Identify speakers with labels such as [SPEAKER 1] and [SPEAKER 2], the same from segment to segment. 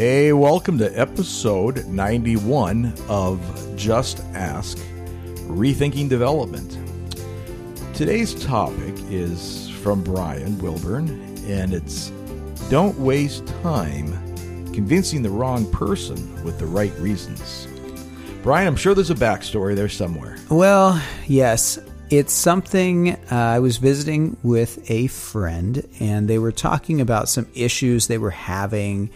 [SPEAKER 1] Hey, welcome to episode 91 of Just Ask Rethinking Development. Today's topic is from Bryan Wilburn, and it's Don't waste time convincing the wrong person with the right reasons. Bryan, I'm sure there's a backstory there somewhere.
[SPEAKER 2] Well, yes. It's something uh, I was visiting with a friend, and they were talking about some issues they were having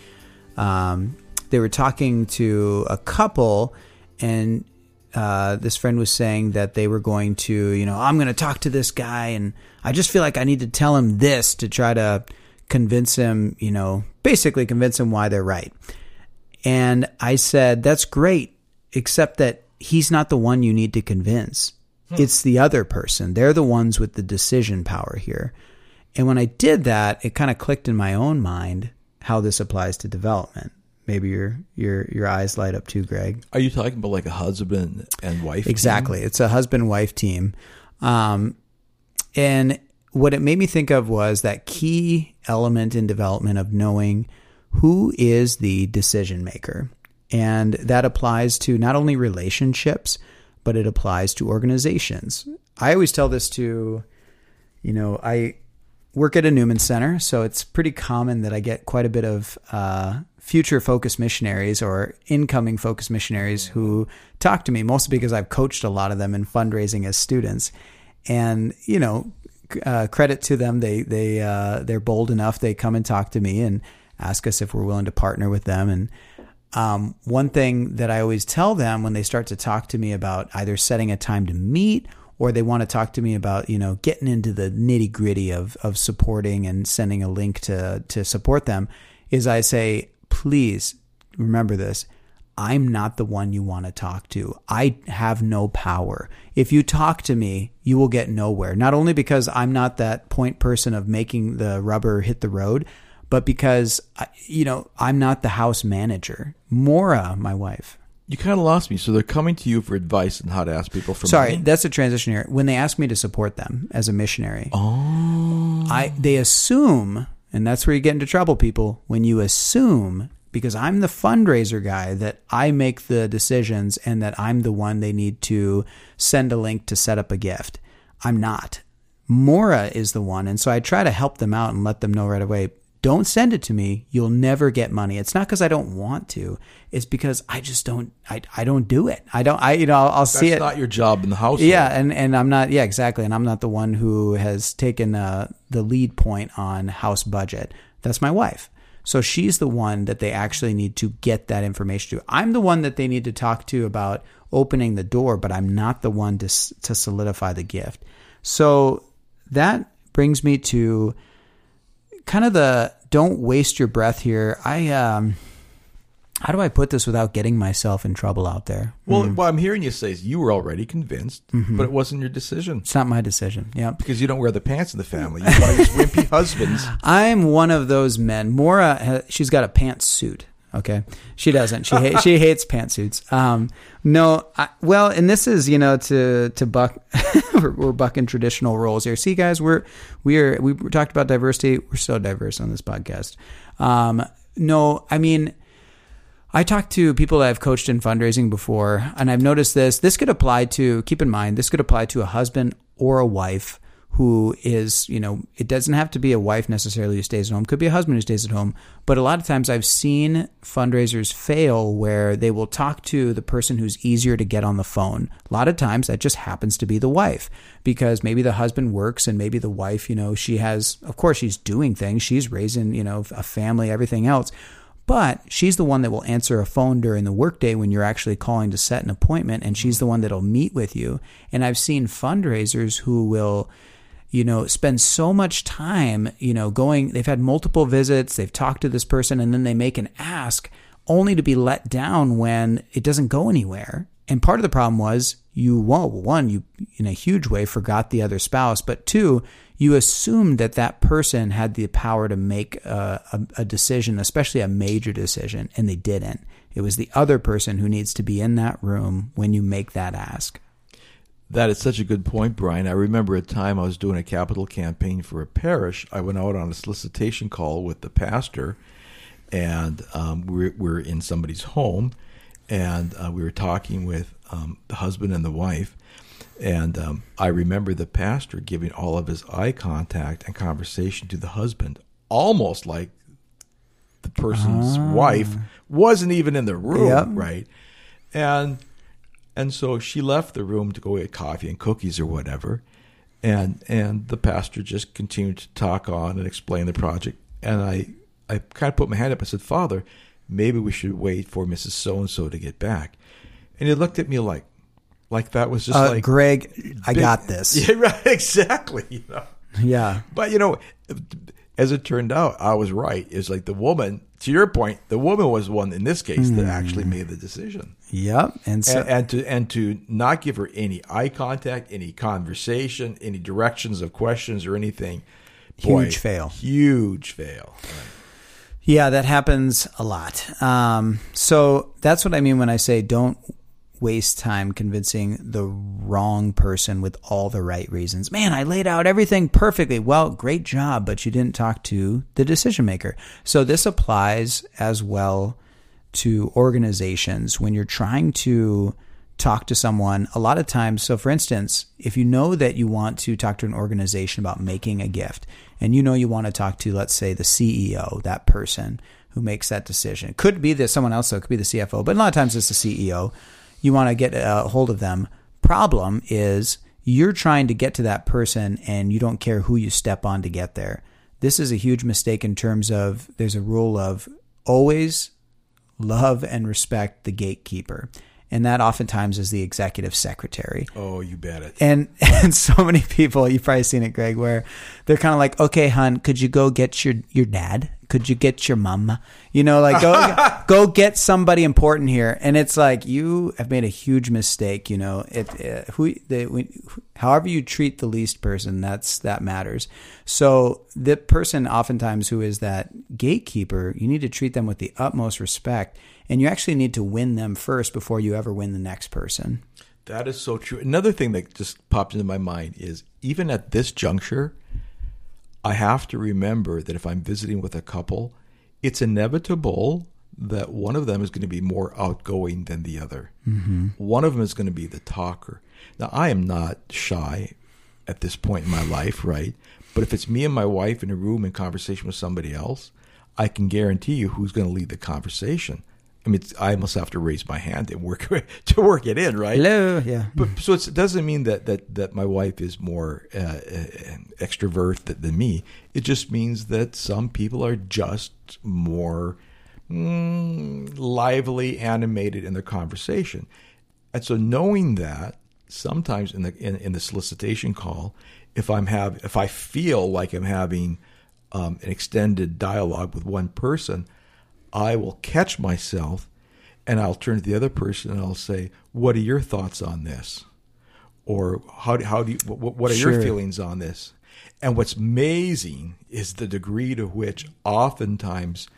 [SPEAKER 2] um, they were talking to a couple, and uh, this friend was saying that they were going to, you know, I'm going to talk to this guy, and I just feel like I need to tell him this to try to convince him, you know, basically convince him why they're right. And I said, that's great, except that he's not the one you need to convince. Hmm. It's the other person. They're the ones with the decision power here. And when I did that, it kind of clicked in my own mind how this applies to development. Maybe your your your eyes light up too, Greg.
[SPEAKER 1] Are you talking about like a husband and wife?
[SPEAKER 2] Exactly, team? it's a husband wife team, um, and what it made me think of was that key element in development of knowing who is the decision maker, and that applies to not only relationships, but it applies to organizations. I always tell this to, you know, I work at a Newman Center, so it's pretty common that I get quite a bit of uh, future focus missionaries or incoming focus missionaries who talk to me, mostly because I've coached a lot of them in fundraising as students. And you know, uh, credit to them, they they uh, they're bold enough. They come and talk to me and ask us if we're willing to partner with them. And um, one thing that I always tell them when they start to talk to me about either setting a time to meet or they want to talk to me about you know getting into the nitty gritty of of supporting and sending a link to to support them is I say please remember this I'm not the one you want to talk to. I have no power. If you talk to me, you will get nowhere. Not only because I'm not that point person of making the rubber hit the road, but because you know, I'm not the house manager. Mora, my wife,
[SPEAKER 1] you kind of lost me. So they're coming to you for advice on how to ask people for money.
[SPEAKER 2] Sorry,
[SPEAKER 1] money.
[SPEAKER 2] that's a transition here. When they ask me to support them as a missionary,
[SPEAKER 1] oh,
[SPEAKER 2] I they assume, and that's where you get into trouble, people. When you assume, because I'm the fundraiser guy, that I make the decisions and that I'm the one they need to send a link to set up a gift. I'm not. Mora is the one, and so I try to help them out and let them know right away don't send it to me. You'll never get money. It's not because I don't want to. It's because I just don't. I, I don't do it. I don't. I you know I'll, I'll see
[SPEAKER 1] it. Not your job in the house.
[SPEAKER 2] Yeah, and and I'm not. Yeah, exactly. And I'm not the one who has taken uh, the lead point on house budget. That's my wife. So she's the one that they actually need to get that information to. I'm the one that they need to talk to about opening the door, but I'm not the one to to solidify the gift. So that brings me to kind of the don't waste your breath here. I um how do I put this without getting myself in trouble out there?
[SPEAKER 1] Well, mm. what I'm hearing you say is you were already convinced, mm-hmm. but it wasn't your decision.
[SPEAKER 2] It's not my decision. Yeah,
[SPEAKER 1] because you don't wear the pants in the family. You one of these wimpy husbands.
[SPEAKER 2] I'm one of those men. Mora, she's got a pantsuit. Okay, she doesn't. She ha- she hates pantsuits. Um, no, I, well, and this is you know to to buck we're, we're, bucking traditional roles here. See, guys, we're we're we talked about diversity. We're so diverse on this podcast. Um, no, I mean. I talked to people that I've coached in fundraising before, and I've noticed this. This could apply to, keep in mind, this could apply to a husband or a wife who is, you know, it doesn't have to be a wife necessarily who stays at home. Could be a husband who stays at home. But a lot of times I've seen fundraisers fail where they will talk to the person who's easier to get on the phone. A lot of times that just happens to be the wife because maybe the husband works and maybe the wife, you know, she has, of course, she's doing things. She's raising, you know, a family, everything else. But she's the one that will answer a phone during the workday when you're actually calling to set an appointment, and she's the one that'll meet with you. And I've seen fundraisers who will, you know, spend so much time, you know, going, they've had multiple visits, they've talked to this person, and then they make an ask only to be let down when it doesn't go anywhere. And part of the problem was you, well, one, you in a huge way forgot the other spouse, but two, you assumed that that person had the power to make a, a, a decision, especially a major decision, and they didn't. It was the other person who needs to be in that room when you make that ask.
[SPEAKER 1] That is such a good point, Bryan. I remember a time I was doing a capital campaign for a parish. I went out on a solicitation call with the pastor, and um, we we're, we're in somebody's home, and uh, we were talking with um, the husband and the wife, and um, I remember the pastor giving all of his eye contact and conversation to the husband, almost like the person's wife wasn't even in the room,
[SPEAKER 2] Yep.
[SPEAKER 1] right? And and so she left the room to go get coffee and cookies or whatever. And and the pastor just continued to talk on and explain the project. And I I kind of put my hand up. I said, Father, maybe we should wait for Mrs. So and so to get back. And he looked at me like like that was just
[SPEAKER 2] Uh,
[SPEAKER 1] like
[SPEAKER 2] Greg, I got this.
[SPEAKER 1] Yeah, right, exactly. You know.
[SPEAKER 2] Yeah.
[SPEAKER 1] But you know, as it turned out, I was right. It's like the woman. To your point, the woman was the one in this case that actually made the decision,
[SPEAKER 2] Yep. And so
[SPEAKER 1] and, and to and to not give her any eye contact, any conversation, any directions of questions or anything. boy,
[SPEAKER 2] Huge fail.
[SPEAKER 1] Huge fail.
[SPEAKER 2] Yeah, that happens a lot. Um, so that's what I mean when I say don't waste time convincing the wrong person with all the right reasons. Man, I laid out everything perfectly. Well, great job, but you didn't talk to the decision maker. So this applies as well to organizations when you're trying to talk to someone a lot of times so for instance if you know that you want to talk to an organization about making a gift and you know you want to talk to let's say the ceo that person who makes that decision. It could be that someone else though it could be the cfo but a lot of times it's the ceo you want to get a hold of them. Problem is you're trying to get to that person and you don't care who you step on to get there. This is a huge mistake in terms of there's a rule of always love and respect the gatekeeper. And that oftentimes is the executive secretary.
[SPEAKER 1] Oh, you bet it.
[SPEAKER 2] And and so many people, you've probably seen it, Greg, where they're kind of like, okay, hon, could you go get your your dad? Could you get your mom? You know, like go go get somebody important here. And it's like you have made a huge mistake. You know, it, uh, who the we, however you treat the least person, that's that matters. So the person, oftentimes who is that gatekeeper, you need to treat them with the utmost respect, and you actually need to win them first before you ever win the next person.
[SPEAKER 1] That is so true. Another thing that just popped into my mind is even at this juncture, I have to remember that if I'm visiting with a couple, it's inevitable that one of them is going to be more outgoing than the other. Mm-hmm. One of them is going to be the talker. Now, I am not shy at this point in my life, right? But if it's me and my wife in a room in conversation with somebody else, I can guarantee you who's going to lead the conversation. I mean, it's, I almost have to raise my hand and work to work it in, right?
[SPEAKER 2] Hello, yeah.
[SPEAKER 1] But so it's, it doesn't mean that that that my wife is more uh, uh, extrovert th- than me. It just means that some people are just more mm, lively, animated in their conversation, and so knowing that sometimes in the in, in the solicitation call, if I'm have if I feel like I'm having um, an extended dialogue with one person, I will catch myself and I'll turn to the other person and I'll say, "What are your thoughts on this?" Or how do, how do you what, what are
[SPEAKER 2] Sure.
[SPEAKER 1] your feelings on this? And what's amazing is the degree to which oftentimes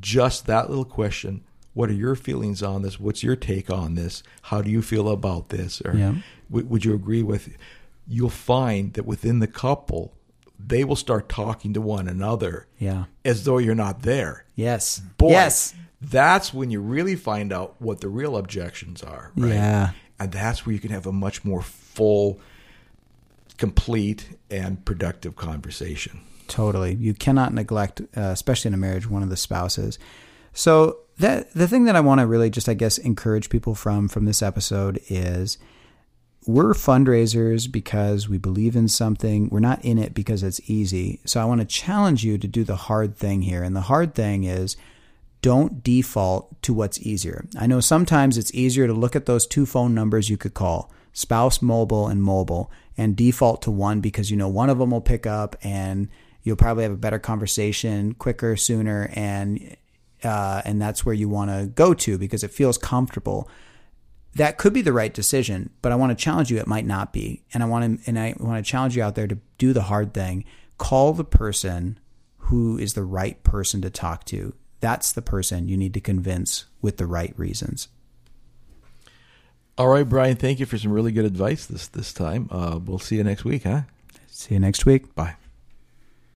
[SPEAKER 1] just that little question, "What are your feelings on this? What's your take on this? How do you feel about this?" Or
[SPEAKER 2] Yeah.
[SPEAKER 1] "Would- would you agree with? You'll find that within the couple, they will start talking to one another
[SPEAKER 2] Yeah.
[SPEAKER 1] as though you're not there.
[SPEAKER 2] Yes.
[SPEAKER 1] Boy,
[SPEAKER 2] Yes.
[SPEAKER 1] that's when you really find out what the real objections are. Right?
[SPEAKER 2] Yeah.
[SPEAKER 1] And that's where you can have a much more full, complete, and productive conversation.
[SPEAKER 2] Totally. You cannot neglect, uh, especially in a marriage, one of the spouses. So that the thing that I want to really just, I guess, encourage people from from this episode is we're fundraisers because we believe in something. We're not in it because it's easy. So I want to challenge you to do the hard thing here. And the hard thing is don't default to what's easier. I know sometimes it's easier to look at those two phone numbers you could call spouse mobile and mobile and default to one because you know one of them will pick up and you'll probably have a better conversation quicker, sooner, and uh, and that's where you want to go to because it feels comfortable that could be the right decision, but I want to challenge you. It might not be, and I want to and I want to challenge you out there to do the hard thing. Call the person who is the right person to talk to. That's the person you need to convince with the right reasons.
[SPEAKER 1] All right, Bryan. Thank you for some really good advice this this time. Uh, we'll see you next week, huh?
[SPEAKER 2] See you next week.
[SPEAKER 1] Bye.